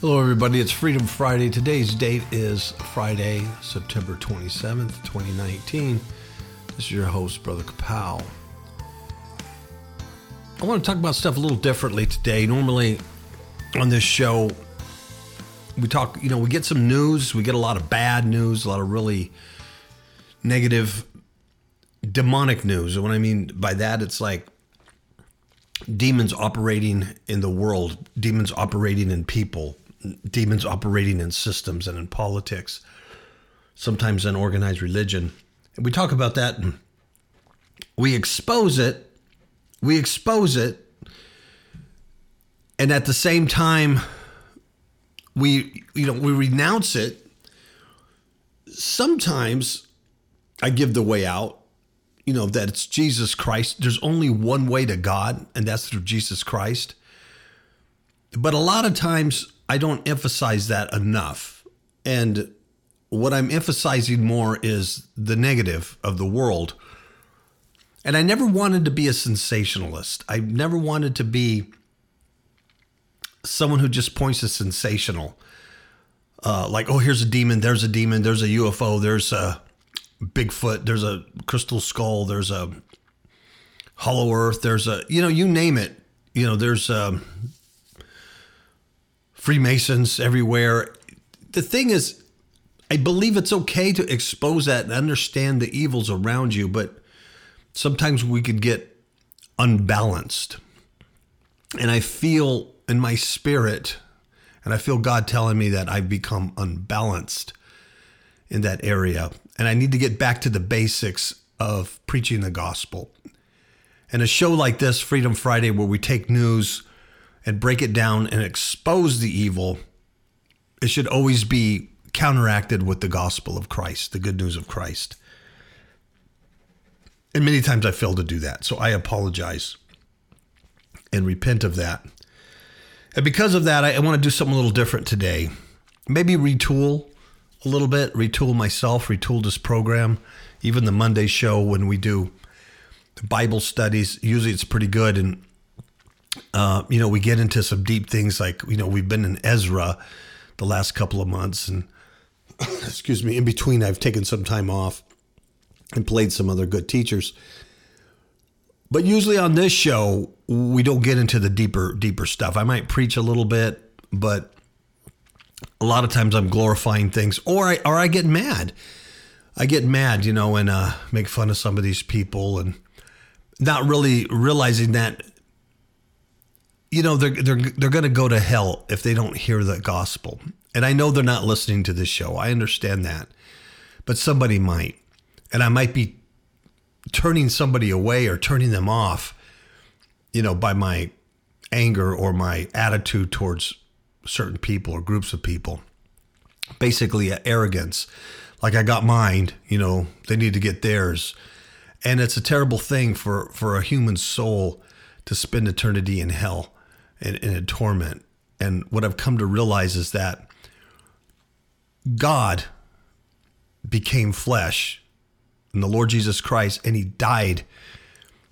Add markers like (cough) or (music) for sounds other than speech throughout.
Hello, everybody. It's Freedom Friday. Today's date is Friday, September 27th, 2019. This is your host, Brother Kapow. I want to talk about stuff a little differently today. Normally on this show, we talk, you know, we get some news, we get a lot of bad news, a lot of really negative, demonic news. And what I mean by that, it's like demons operating in the world, demons operating in people, demons operating in systems and in politics, sometimes in organized religion. And we talk about that and we expose it, we expose it, and at the same time, we you know we renounce it. Sometimes I give the way out, you know, that it's Jesus Christ. There's only one way to God, and that's through Jesus Christ. But a lot of times I don't emphasize that enough. And what I'm emphasizing more is the negative of the world. And I never wanted to be a sensationalist. I never wanted to be someone who just points to sensational. Uh, like, oh, here's a demon, there's a demon, there's a UFO, there's a Bigfoot, there's a crystal skull, there's a hollow earth, there's a, you know, you name it. You know, there's um, Freemasons everywhere. The thing is, I believe it's okay to expose that and understand the evils around you, but sometimes we could get unbalanced. And I feel in my spirit, and I feel God telling me that I've become unbalanced in that area. And I need to get back to the basics of preaching the gospel. And a show like this, Freedom Friday, where we take news and break it down and expose the evil, it should always be counteracted with the gospel of Christ, the good news of Christ. And many times I fail to do that. So I apologize and repent of that. And because of that, I, I want to do something a little different today. Maybe retool a little bit, retool myself, retool this program. Even the Monday show when we do Bible studies, usually it's pretty good. And uh, you know, we get into some deep things like, you know, we've been in Ezra the last couple of months. And (coughs) excuse me, in between, I've taken some time off and played some other good teachers. But usually on this show, we don't get into the deeper, deeper stuff. I might preach a little bit, but a lot of times I'm glorifying things, or I or I get mad. I get mad, you know, and uh, make fun of some of these people, and not really realizing that you know they're they're they're going to go to hell if they don't hear the gospel. And I know they're not listening to this show. I understand that. But somebody might. And I might be turning somebody away or turning them off, you know, by my anger or my attitude towards certain people or groups of people. Basically, arrogance. Like I got mine, you know, they need to get theirs. And it's a terrible thing for, for a human soul to spend eternity in hell and in a torment. And what I've come to realize is that God became flesh in the Lord Jesus Christ and he died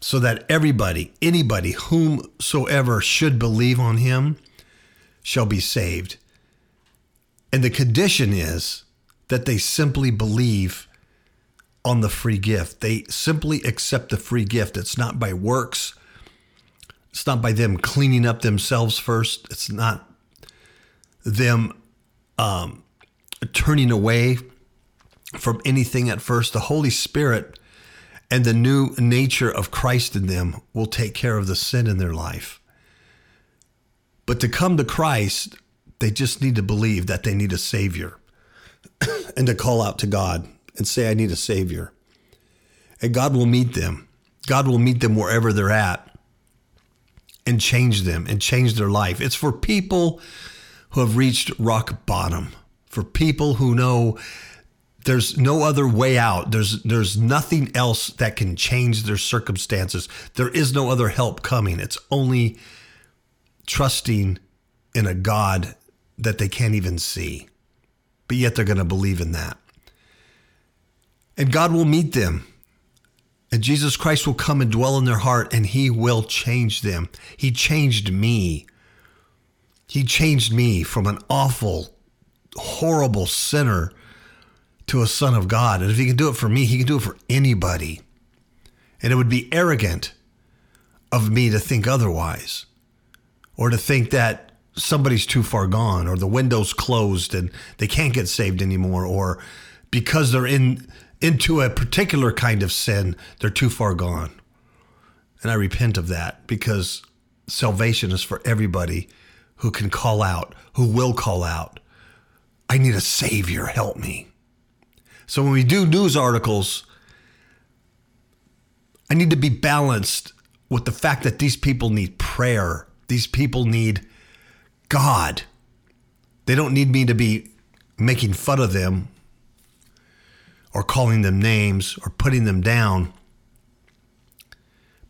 so that everybody, anybody, whomsoever should believe on him shall be saved. And the condition is that they simply believe on the free gift. They simply accept the free gift. It's not by works, it's not by them cleaning up themselves first. It's not them um, turning away from anything at first. The Holy Spirit and the new nature of Christ in them will take care of the sin in their life. But to come to Christ, they just need to believe that they need a Savior (coughs) and to call out to God and say, I need a Savior. And God will meet them. God will meet them wherever they're at and change them and change their life. It's for people who have reached rock bottom, for people who know there's no other way out. There's there's nothing else that can change their circumstances. There is no other help coming. It's only trusting in a God that they can't even see. But yet they're going to believe in that. And God will meet them. Jesus Christ will come and dwell in their heart and he will change them. He changed me. He changed me from an awful, horrible sinner to a son of God. And if he can do it for me, he can do it for anybody. And it would be arrogant of me to think otherwise or to think that somebody's too far gone or the window's closed and they can't get saved anymore or because they're in into a particular kind of sin, they're too far gone. And I repent of that because salvation is for everybody who can call out, who will call out. I need a savior, help me. So when we do news articles, I need to be balanced with the fact that these people need prayer. These people need God. They don't need me to be making fun of them or calling them names or putting them down,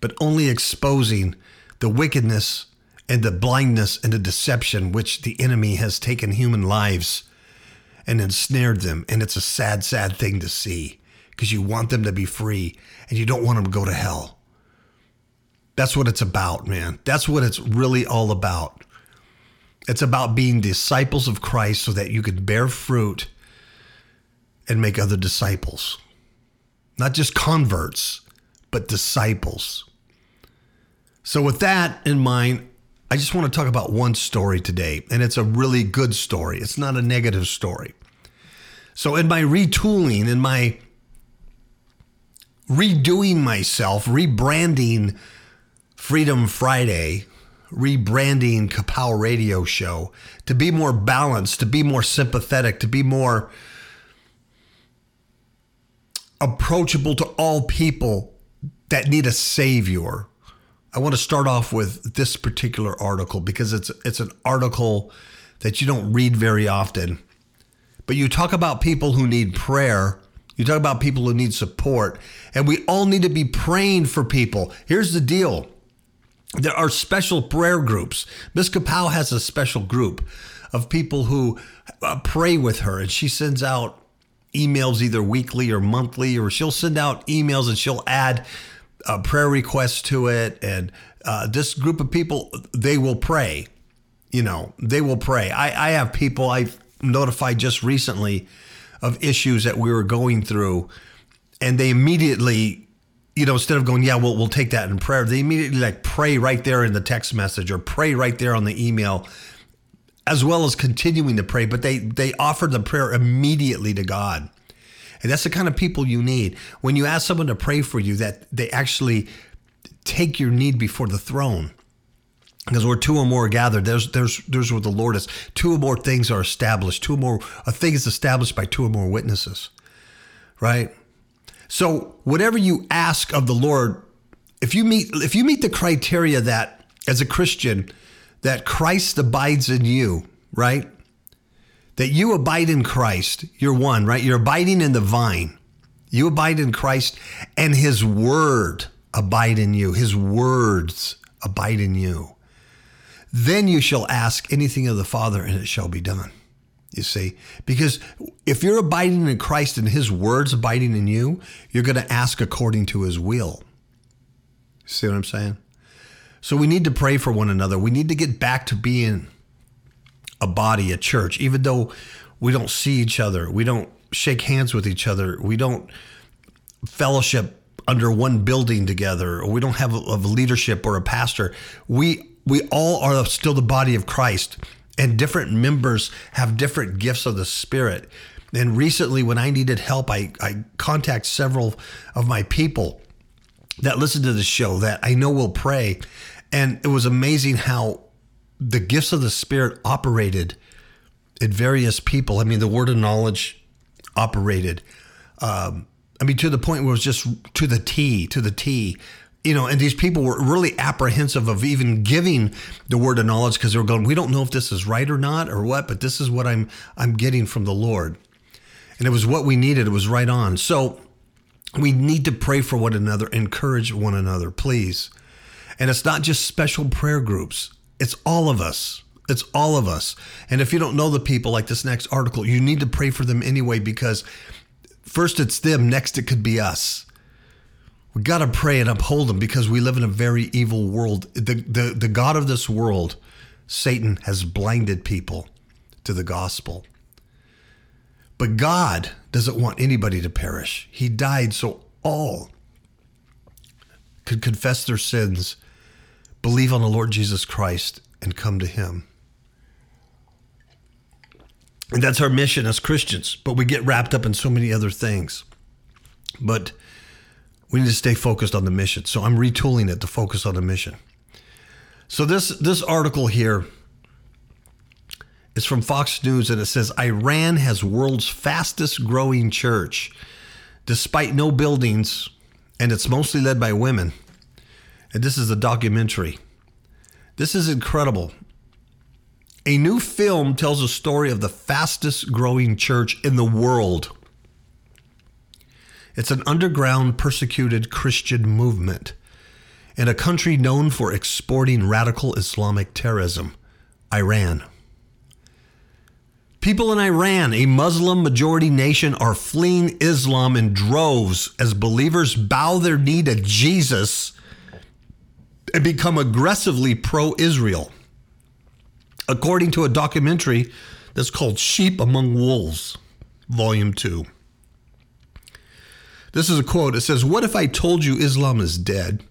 but only exposing the wickedness and the blindness and the deception which the enemy has taken human lives and ensnared them. And it's a sad, sad thing to see because you want them to be free and you don't want them to go to hell. That's what it's about, man. That's what it's really all about. It's about being disciples of Christ so that you can bear fruit and make other disciples. Not just converts, but disciples. So, with that in mind, I just want to talk about one story today, and it's a really good story. It's not a negative story. So, in my retooling, in my redoing myself, rebranding Freedom Friday, rebranding Kapow Radio Show to be more balanced, to be more sympathetic, to be more approachable to all people that need a savior. I want to start off with this particular article because it's it's an article that you don't read very often. But you talk about people who need prayer, you talk about people who need support, and we all need to be praying for people. Here's the deal. There are special prayer groups. Miss Kapow has a special group of people who uh, pray with her, and she sends out emails either weekly or monthly, or she'll send out emails and she'll add uh, prayer requests to it. And uh, this group of people, they will pray. You know, they will pray. I, I have people I've notified just recently of issues that we were going through, and they immediately, you know, instead of going, yeah, we'll we'll take that in prayer, they immediately like pray right there in the text message or pray right there on the email as well as continuing to pray, but they they offer the prayer immediately to God. And that's the kind of people you need. When you ask someone to pray for you, that they actually take your need before the throne. Because where two or more are gathered, there's there's there's where the Lord is. Two or more things are established. Two or more a thing is established by two or more witnesses. Right? So whatever you ask of the Lord, if you meet if you meet the criteria that as a Christian, that Christ abides in you, right? That you abide in Christ. You're one, right? You're abiding in the vine. You abide in Christ and his word abide in you. His words abide in you. Then you shall ask anything of the Father and it shall be done. You see, because if you're abiding in Christ and his words abiding in you, you're going to ask according to his will. See what I'm saying? So we need to pray for one another. We need to get back to being a body, a church, even though we don't see each other, we don't shake hands with each other, we don't fellowship under one building together, or we don't have a, a leadership or a pastor. We we all are still the body of Christ, and different members have different gifts of the Spirit. And recently, when I needed help, I, I contact several of my people that listen to the show that I know will pray. And it was amazing how the gifts of the Spirit operated in various people. I mean, the word of knowledge operated. Um, I mean, to the point where it was just to the T, to the T. You know, and these people were really apprehensive of even giving the word of knowledge because they were going, "We don't know if this is right or not or what, but this is what I'm I'm getting from the Lord." And it was what we needed. It was right on. So we need to pray for one another, encourage one another, please. And it's not just special prayer groups. It's all of us. It's all of us. And if you don't know the people like this next article, you need to pray for them anyway because first it's them, next it could be us. We got to pray and uphold them because we live in a very evil world. The, the, the God of this world, Satan, has blinded people to the gospel. But God doesn't want anybody to perish. He died so all could confess their sins, believe on the Lord Jesus Christ, and come to Him. And that's our mission as Christians, but we get wrapped up in so many other things. But we need to stay focused on the mission. So I'm retooling it to focus on the mission. So this this article here is from Fox News and it says Iran has world's fastest growing church despite no buildings and it's mostly led by women. And this is a documentary. This is incredible. A new film tells a story of the fastest growing church in the world. It's an underground persecuted Christian movement in a country known for exporting radical Islamic terrorism, Iran. People in Iran, a Muslim majority nation, are fleeing Islam in droves as believers bow their knee to Jesus and become aggressively pro Israel according to a documentary that's called Sheep Among Wolves, Volume 2. This is a quote. It says, What if I told you Islam is dead?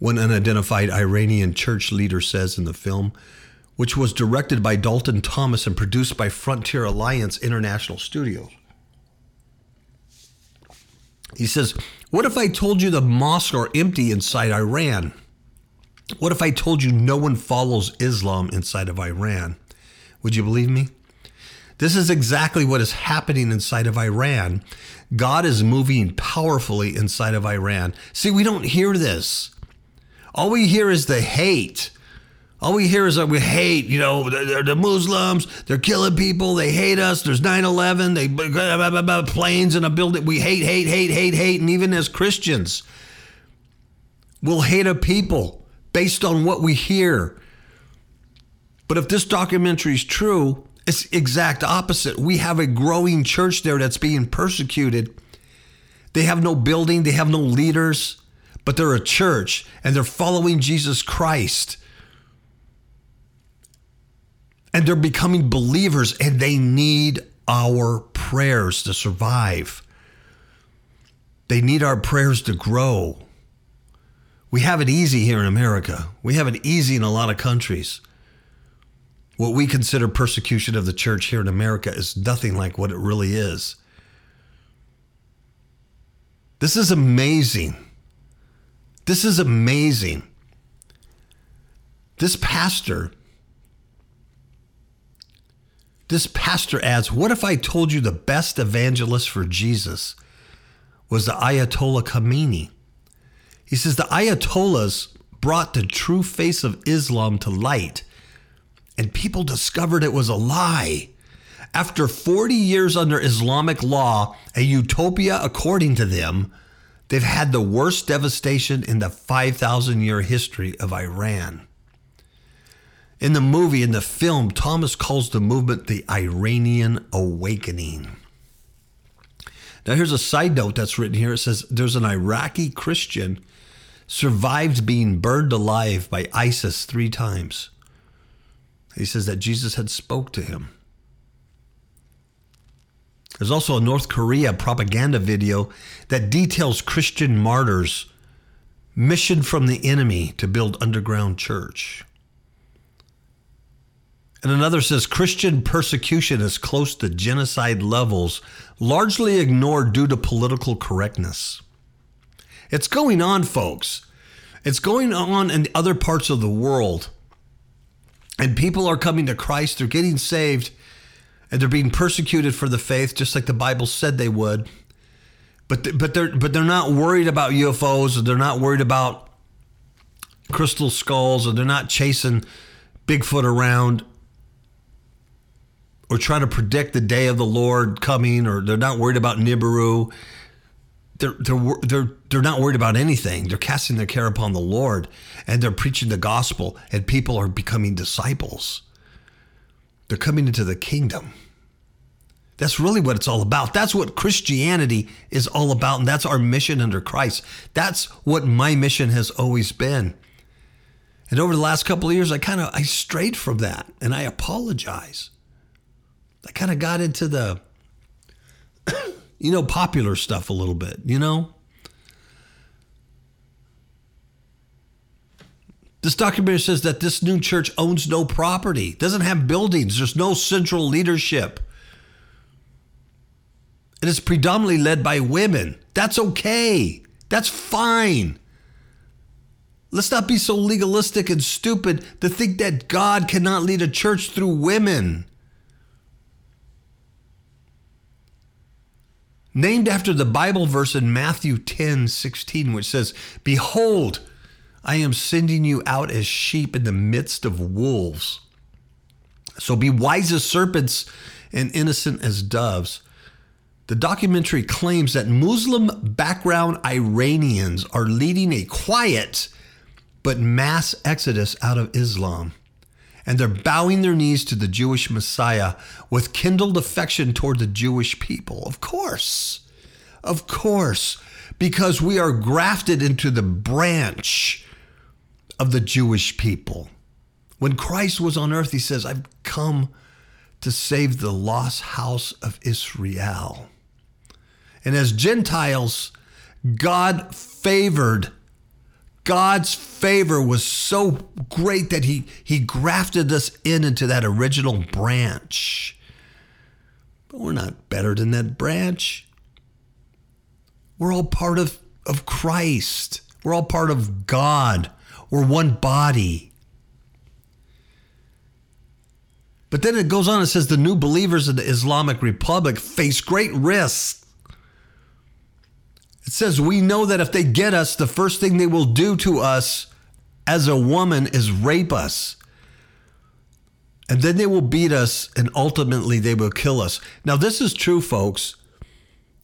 One unidentified Iranian church leader says in the film, which was directed by Dalton Thomas and produced by Frontier Alliance International Studios. He says, What if I told you the mosques are empty inside Iran? What if I told you no one follows Islam inside of Iran? Would you believe me? This is exactly what is happening inside of Iran. God is moving powerfully inside of Iran. See, we don't hear this. All we hear is the hate. All we hear is that we hate, you know, the, the Muslims, they're killing people, they hate us, there's 9 11, they planes in a building. We hate, hate, hate, hate, hate. And even as Christians, we'll hate a people based on what we hear. But if this documentary is true, it's exact opposite. We have a growing church there that's being persecuted. They have no building, they have no leaders, but they're a church and they're following Jesus Christ. And they're becoming believers and they need our prayers to survive. They need our prayers to grow. We have it easy here in America. We have it easy in a lot of countries. What we consider persecution of the church here in America is nothing like what it really is. This is amazing. This is amazing. This pastor, this pastor adds, What if I told you the best evangelist for Jesus was the Ayatollah Khamenei? He says the Ayatollahs brought the true face of Islam to light, and people discovered it was a lie. After 40 years under Islamic law, a utopia according to them, they've had the worst devastation in the 5,000 year history of Iran. In the movie, in the film, Thomas calls the movement the Iranian Awakening. Now, here's a side note that's written here. It says there's an Iraqi Christian survived being burned alive by ISIS three times. He says that Jesus had spoke to him. There's also a North Korea propaganda video that details Christian martyrs' mission from the enemy to build underground church. And another says Christian persecution is close to genocide levels, largely ignored due to political correctness. It's going on, folks. It's going on in other parts of the world. And people are coming to Christ, they're getting saved, and they're being persecuted for the faith, just like the Bible said they would. But, but they're but they're not worried about UFOs, or they're not worried about crystal skulls, or they're not chasing Bigfoot around or trying to predict the day of the Lord coming, or they're not worried about Nibiru. They're, they're, they're, they're not worried about anything. They're casting their care upon the Lord and they're preaching the gospel, and people are becoming disciples. They're coming into the kingdom. That's really what it's all about. That's what Christianity is all about. And that's our mission under Christ. That's what my mission has always been. And over the last couple of years, I kind of I strayed from that and I apologize. I kind of got into the, (coughs) you know, popular stuff a little bit, you know? This documentary says that this new church owns no property, doesn't have buildings, there's no central leadership. It is predominantly led by women. That's okay. That's fine. Let's not be so legalistic and stupid to think that God cannot lead a church through women. Named after the Bible verse in Matthew 10 16, which says, Behold, I am sending you out as sheep in the midst of wolves. So be wise as serpents and innocent as doves. The documentary claims that Muslim background Iranians are leading a quiet but mass exodus out of Islam. And they're bowing their knees to the Jewish Messiah with kindled affection toward the Jewish people. Of course. Of course. Because we are grafted into the branch of the Jewish people. When Christ was on earth, he says, I've come to save the lost house of Israel. And as Gentiles, God favored God's favor was so great that he, he grafted us in into that original branch. But we're not better than that branch. We're all part of, of Christ. We're all part of God. We're one body. But then it goes on, and says the new believers in the Islamic Republic face great risks it says, We know that if they get us, the first thing they will do to us as a woman is rape us. And then they will beat us and ultimately they will kill us. Now, this is true, folks.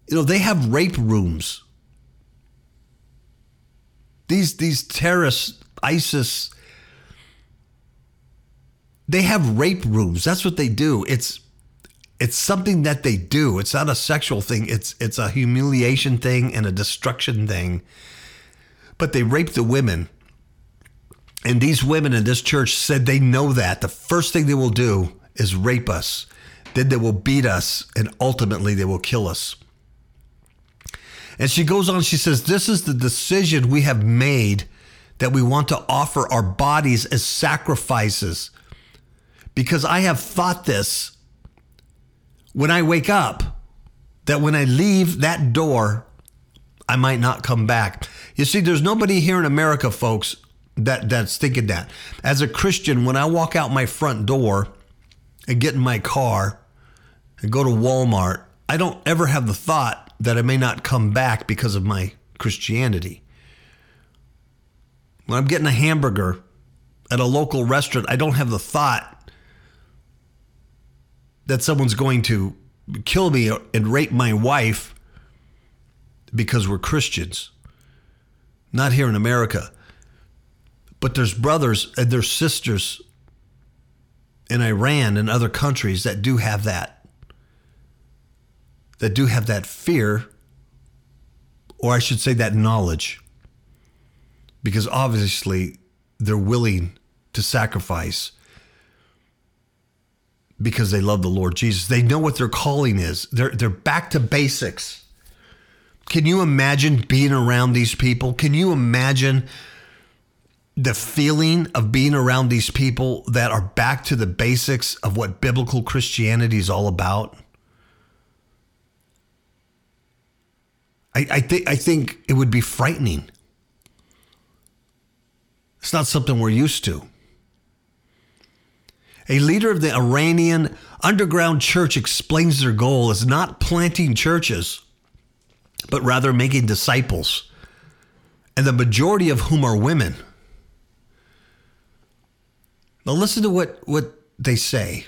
You know, they have rape rooms. These, these terrorists, ISIS, they have rape rooms. That's what they do. It's it's something that they do. It's not a sexual thing. It's it's a humiliation thing and a destruction thing. But they rape the women. And these women in this church said they know that. The first thing they will do is rape us. Then they will beat us and ultimately they will kill us. And she goes on, she says, This is the decision we have made that we want to offer our bodies as sacrifices. Because I have thought this when I wake up that when I leave that door, I might not come back. You see, there's nobody here in America, folks, that that's thinking that. As a Christian, when I walk out my front door and get in my car and go to Walmart, I don't ever have the thought that I may not come back because of my Christianity. When I'm getting a hamburger at a local restaurant, I don't have the thought that someone's going to kill me and rape my wife because we're Christians. Not here in America. But there's brothers and there's sisters in Iran and other countries that do have that. That do have that fear, or I should say that knowledge. Because obviously they're willing to sacrifice because they love the Lord Jesus. They know what their calling is. They're they're back to basics. Can you imagine being around these people? Can you imagine the feeling of being around these people that are back to the basics of what biblical Christianity is all about? I, I think I think it would be frightening. It's not something we're used to. A leader of the Iranian underground church explains their goal is not planting churches, but rather making disciples, and the majority of whom are women. Now, listen to what, what they say.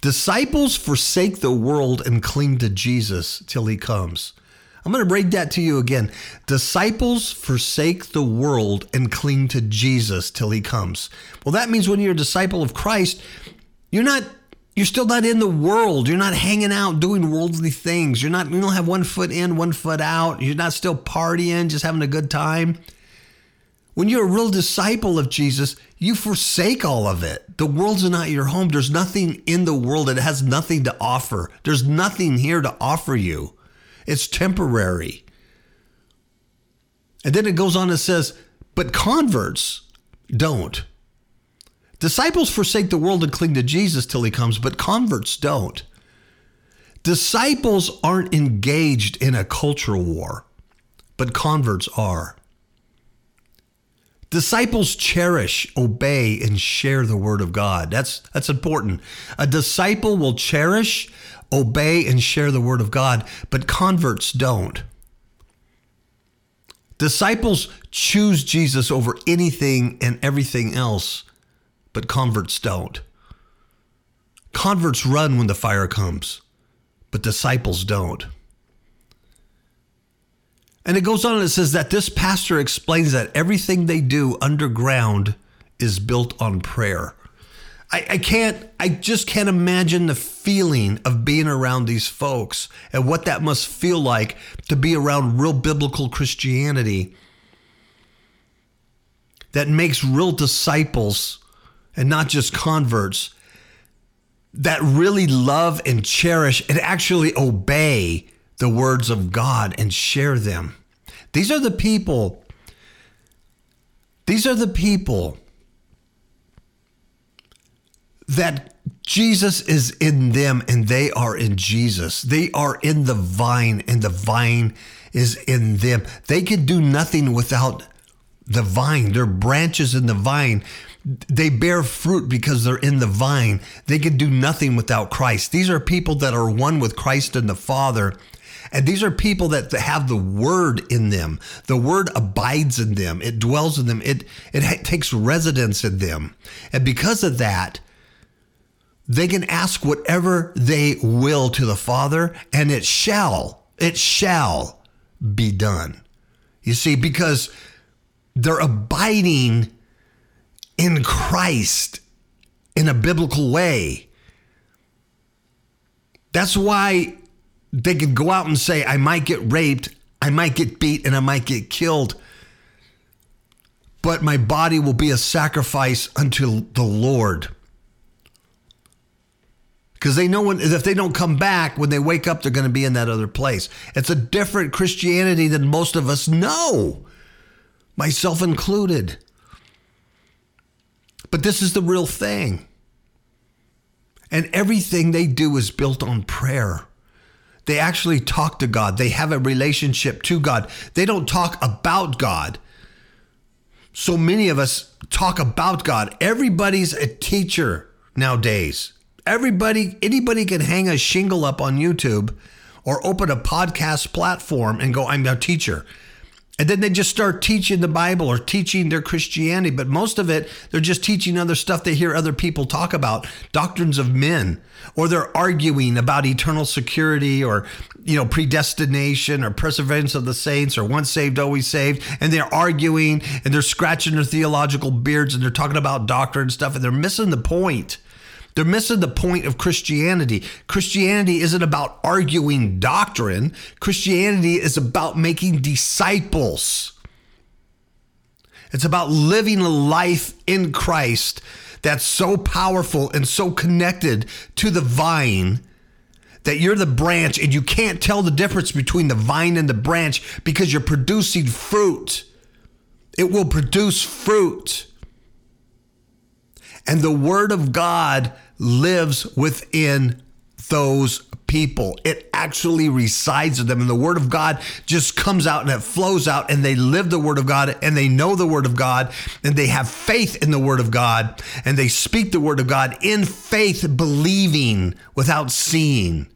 Disciples forsake the world and cling to Jesus till he comes. I'm going to break that to you again. Disciples forsake the world and cling to Jesus till he comes. Well, that means when you're a disciple of Christ, you're not you're still not in the world. You're not hanging out doing worldly things. You're not you don't have one foot in, one foot out. You're not still partying, just having a good time. When you're a real disciple of Jesus, you forsake all of it. The world's not your home. There's nothing in the world that has nothing to offer. There's nothing here to offer you. It's temporary. And then it goes on and says, but converts don't. Disciples forsake the world and cling to Jesus till he comes, but converts don't. Disciples aren't engaged in a cultural war, but converts are. Disciples cherish, obey, and share the word of God. That's that's important. A disciple will cherish, obey and share the word of God, but converts don't. Disciples choose Jesus over anything and everything else, but converts don't. Converts run when the fire comes, but disciples don't. And it goes on and it says that this pastor explains that everything they do underground is built on prayer. I, I can't, I just can't imagine the feeling of being around these folks and what that must feel like to be around real biblical Christianity that makes real disciples and not just converts that really love and cherish and actually obey the words of God and share them. These are the people, these are the people that Jesus is in them and they are in Jesus. They are in the vine and the vine is in them. They can do nothing without the vine. They're branches in the vine. They bear fruit because they're in the vine. They can do nothing without Christ. These are people that are one with Christ and the Father. And these are people that have the word in them. The word abides in them. It dwells in them. It, it takes residence in them. And because of that, they can ask whatever they will to the Father, and it shall, it shall be done. You see, because they're abiding in Christ in a biblical way. That's why they can go out and say, I might get raped, I might get beat, and I might get killed, but my body will be a sacrifice unto the Lord because they know when if they don't come back when they wake up they're going to be in that other place. It's a different christianity than most of us know myself included. But this is the real thing. And everything they do is built on prayer. They actually talk to god. They have a relationship to god. They don't talk about god. So many of us talk about god. Everybody's a teacher nowadays everybody, anybody can hang a shingle up on YouTube or open a podcast platform and go, I'm a teacher. And then they just start teaching the Bible or teaching their Christianity. But most of it, they're just teaching other stuff they hear other people talk about, doctrines of men, or they're arguing about eternal security or, you know, predestination or perseverance of the saints or once saved, always saved. And they're arguing and they're scratching their theological beards and they're talking about doctrine and stuff and they're missing the point. They're missing the point of Christianity. Christianity isn't about arguing doctrine, Christianity is about making disciples. It's about living a life in Christ that's so powerful and so connected to the vine that you're the branch and you can't tell the difference between the vine and the branch because you're producing fruit. It will produce fruit. And the word of God lives within those people. It actually resides in them. And the word of God just comes out and it flows out, and they live the word of God and they know the word of God and they have faith in the word of God and they speak the word of God in faith, believing without seeing.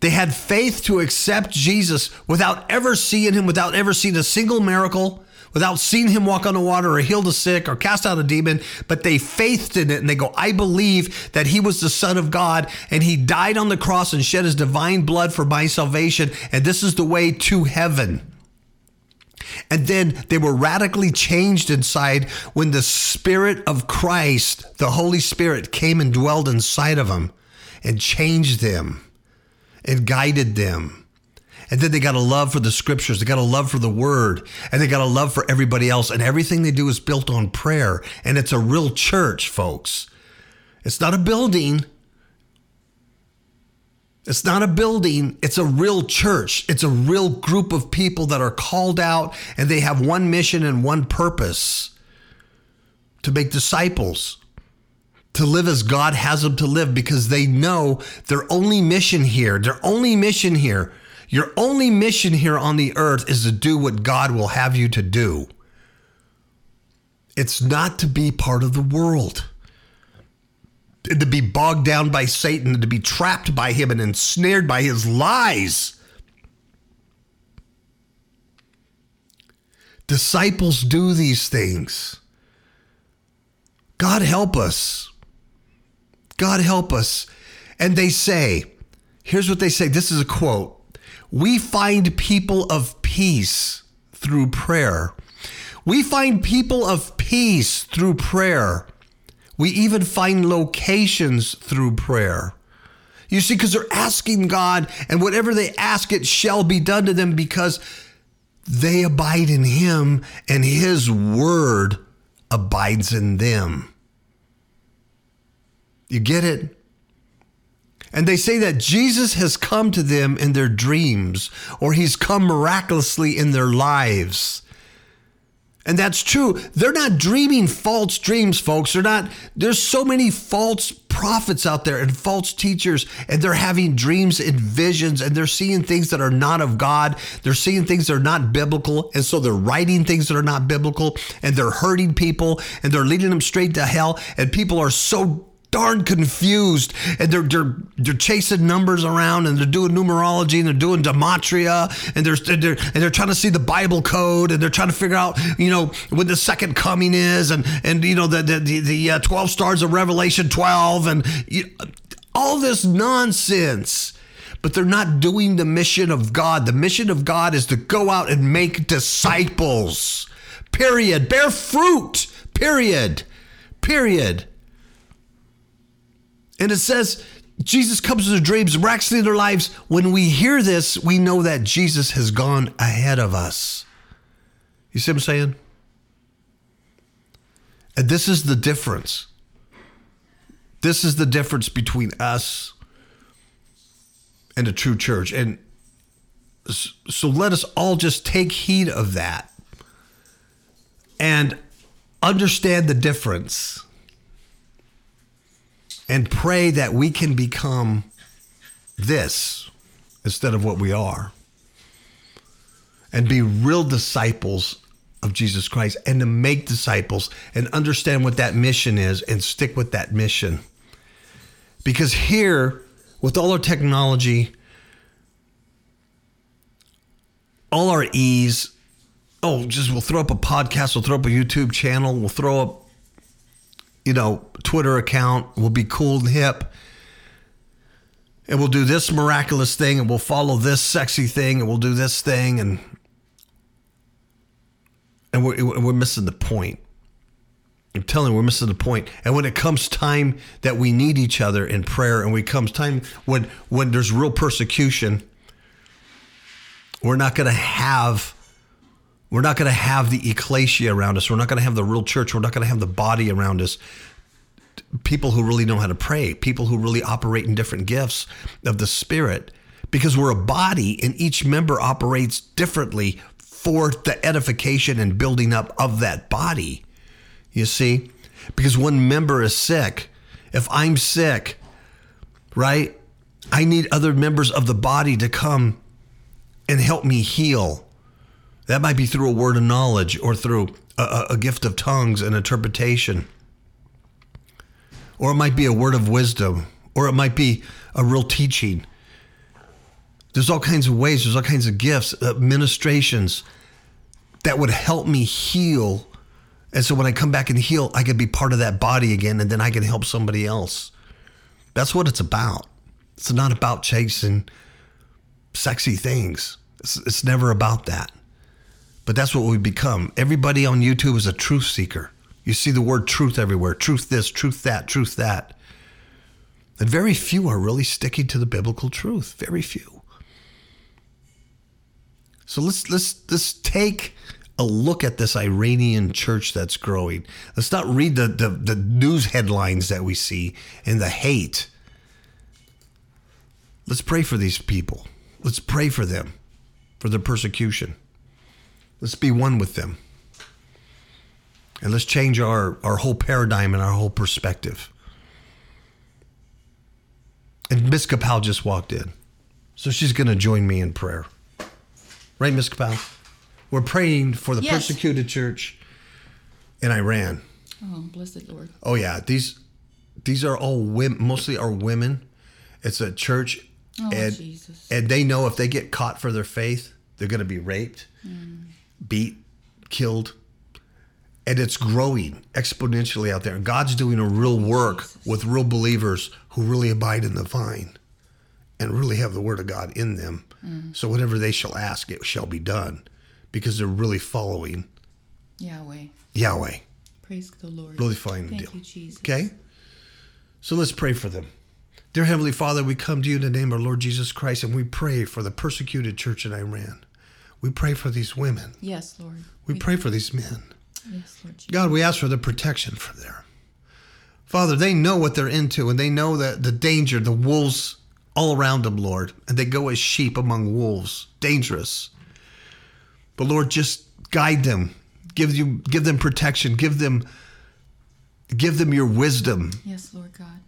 They had faith to accept Jesus without ever seeing him, without ever seeing a single miracle, without seeing him walk on the water or heal the sick or cast out a demon, but they faithed in it and they go, I believe that he was the Son of God and he died on the cross and shed his divine blood for my salvation, and this is the way to heaven. And then they were radically changed inside when the Spirit of Christ, the Holy Spirit, came and dwelled inside of them and changed them and guided them. And then they got a love for the scriptures, they got a love for the word, and they got a love for everybody else. And everything they do is built on prayer. And it's a real church, folks. It's not a building. It's not a building, it's a real church. It's a real group of people that are called out and they have one mission and one purpose to make disciples to live as God has them to live because they know their only mission here, their only mission here, your only mission here on the earth is to do what God will have you to do. It's not to be part of the world, to be bogged down by Satan, to be trapped by him and ensnared by his lies. Disciples do these things. God help us. God help us. And they say, here's what they say this is a quote We find people of peace through prayer. We find people of peace through prayer. We even find locations through prayer. You see, because they're asking God, and whatever they ask, it shall be done to them because they abide in Him and His word abides in them. You get it? And they say that Jesus has come to them in their dreams, or he's come miraculously in their lives. And that's true. They're not dreaming false dreams, folks. They're not, there's so many false prophets out there and false teachers, and they're having dreams and visions, and they're seeing things that are not of God. They're seeing things that are not biblical. And so they're writing things that are not biblical, and they're hurting people, and they're leading them straight to hell. And people are so darn confused. And they're, they're they're chasing numbers around and they're doing numerology and they're doing gematria and they're, and they're and they're trying to see the Bible code and they're trying to figure out you know when the second coming is and and you know the the the, the uh, 12 stars of Revelation 12 and you, all this nonsense. But they're not doing the mission of God. The mission of God is to go out and make disciples. Period. Bear fruit. Period. Period and it says Jesus comes to their dreams, miraculously in their lives. When we hear this, we know that Jesus has gone ahead of us. You see what I'm saying? And this is the difference. This is the difference between us and the true church. And so let us all just take heed of that and understand the difference and pray that we can become this instead of what we are and be real disciples of Jesus Christ and to make disciples and understand what that mission is and stick with that mission. Because here, with all our technology, all our ease, oh, just we'll throw up a podcast, we'll throw up a YouTube channel, we'll throw up you know, Twitter account. We'll be cool and hip. And we'll do this miraculous thing and we'll follow this sexy thing and we'll do this thing and and we're, we're missing the point. I'm telling you, we're missing the point. And when it comes time that we need each other in prayer, and when it comes time when when there's real persecution, we're not going to have we're not going to have the ecclesia around us. We're not going to have the real church. We're not going to have the body around us. People who really know how to pray, people who really operate in different gifts of the Spirit, because we're a body and each member operates differently for the edification and building up of that body. You see? Because one member is sick. If I'm sick, right? I need other members of the body to come and help me heal. That might be through a word of knowledge or through a, a gift of tongues and interpretation. Or it might be a word of wisdom, or it might be a real teaching. There's all kinds of ways, there's all kinds of gifts, uh, administrations that would help me heal. And so when I come back and heal, I could be part of that body again and then I can help somebody else. That's what it's about. It's not about chasing sexy things. It's, it's never about that. But that's what we become. Everybody on YouTube is a truth seeker. You see the word truth everywhere truth this, truth that, truth that. And very few are really sticking to the biblical truth. Very few. So let's let's let's take a look at this Iranian church that's growing. Let's not read the, the, the news headlines that we see and the hate. Let's pray for these people. Let's pray for them, for their persecution. Let's be one with them. And let's change our, our whole paradigm and our whole perspective. And Miss Kapow just walked in. So she's going to join me in prayer. Right, Miss Kapow? We're praying for the Yes. persecuted church in Iran. Oh, blessed Lord. Oh yeah, these these are all women, mostly are women. It's a church, Oh, and Jesus. and they know if they get caught for their faith, they're going to be raped, mm. Beat, killed, and it's growing exponentially out there. And God's doing a real work with real believers who really abide in the vine and really have the Word of God in them. Mm. So whatever they shall ask, it shall be done, because they're really following Yahweh. Yahweh. Praise the Lord. Really following the deal. you, Jesus. Okay? So let's pray for them. Dear Heavenly Father, we come to you in the name of our Lord Jesus Christ and we pray for the persecuted church in Iran. We pray for these women. Yes, Lord. We pray for these men. Yes, Lord Jesus. God, we ask for the protection for them. Father, they know what they're into and they know that the danger, the wolves all around them, Lord, and they go as sheep among wolves, dangerous. But Lord, just guide them, give you give them protection, give them give them your wisdom, Yes, Lord God.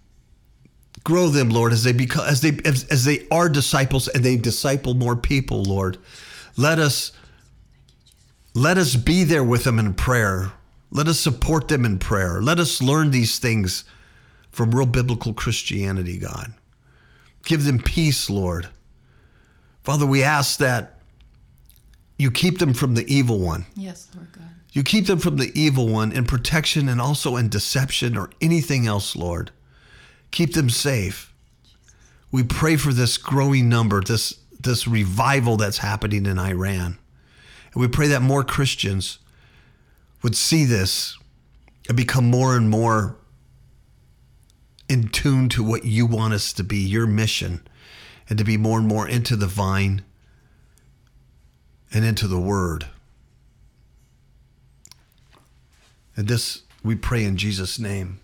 grow them, Lord, as they become as they as, as they are disciples and they disciple more people, Lord. Let us let us be there with them in prayer. Let us support them in prayer. Let us learn these things from real biblical Christianity, God. Give them peace, Lord. Father, we ask that you keep them from the evil one. Yes, Lord God. You keep them from the evil one in protection and also in deception or anything else, Lord. Keep them safe. We pray for this growing number, this this revival that's happening in Iran. And we pray that more Christians would see this and become more and more in tune to what you want us to be, your mission, and to be more and more into the vine and into the word. And this we pray in Jesus' name.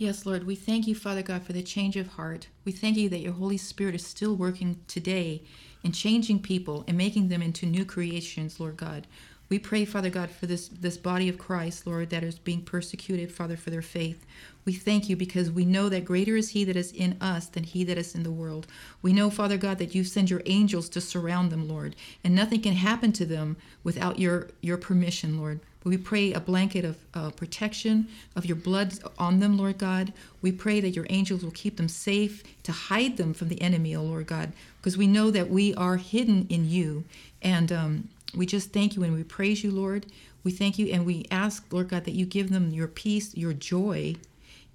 Yes, Lord, we thank you, Father God, for the change of heart. We thank you that your Holy Spirit is still working today in changing people and making them into new creations, Lord God. We pray, Father God, for this, this body of Christ, Lord, that is being persecuted, Father, for their faith. We thank you because we know that greater is He that is in us than He that is in the world. We know, Father God, that you send your angels to surround them, Lord, and nothing can happen to them without your, your permission, Lord. We pray a blanket of uh, protection of your blood on them, Lord God. We pray that your angels will keep them safe to hide them from the enemy, oh Lord God, because we know that we are hidden in you. And um, we just thank you and we praise you, Lord. We thank you and we ask, Lord God, that you give them your peace, your joy,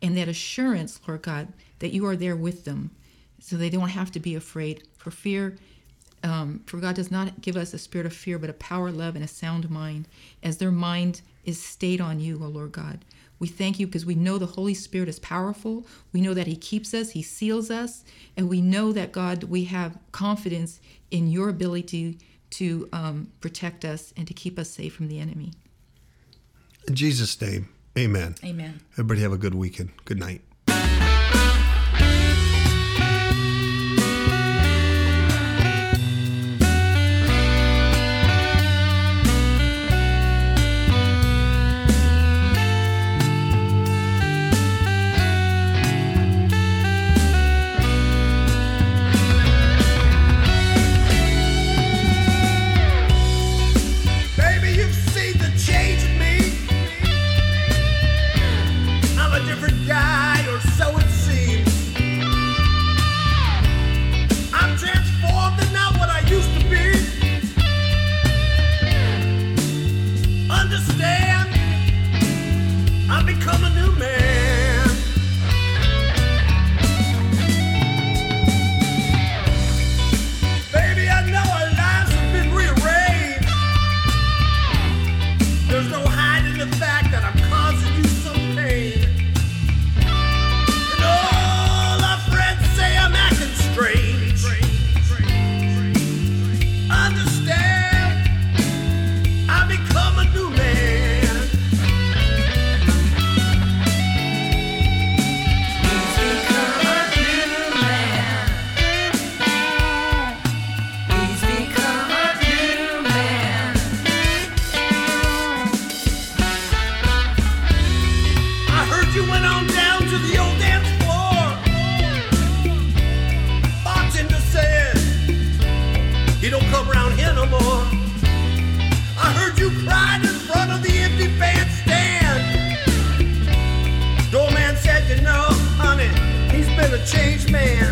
and that assurance, Lord God, that you are there with them so they don't have to be afraid. For fear um, for God does not give us a spirit of fear, but a power, love, and a sound mind, as their mind is stayed on you, O Lord God. We thank you because we know the Holy Spirit is powerful. We know that He keeps us, He seals us, and we know that, God, we have confidence in your ability to um, protect us and to keep us safe from the enemy. In Jesus' name, amen. Amen. Everybody have a good weekend. Good night. change man.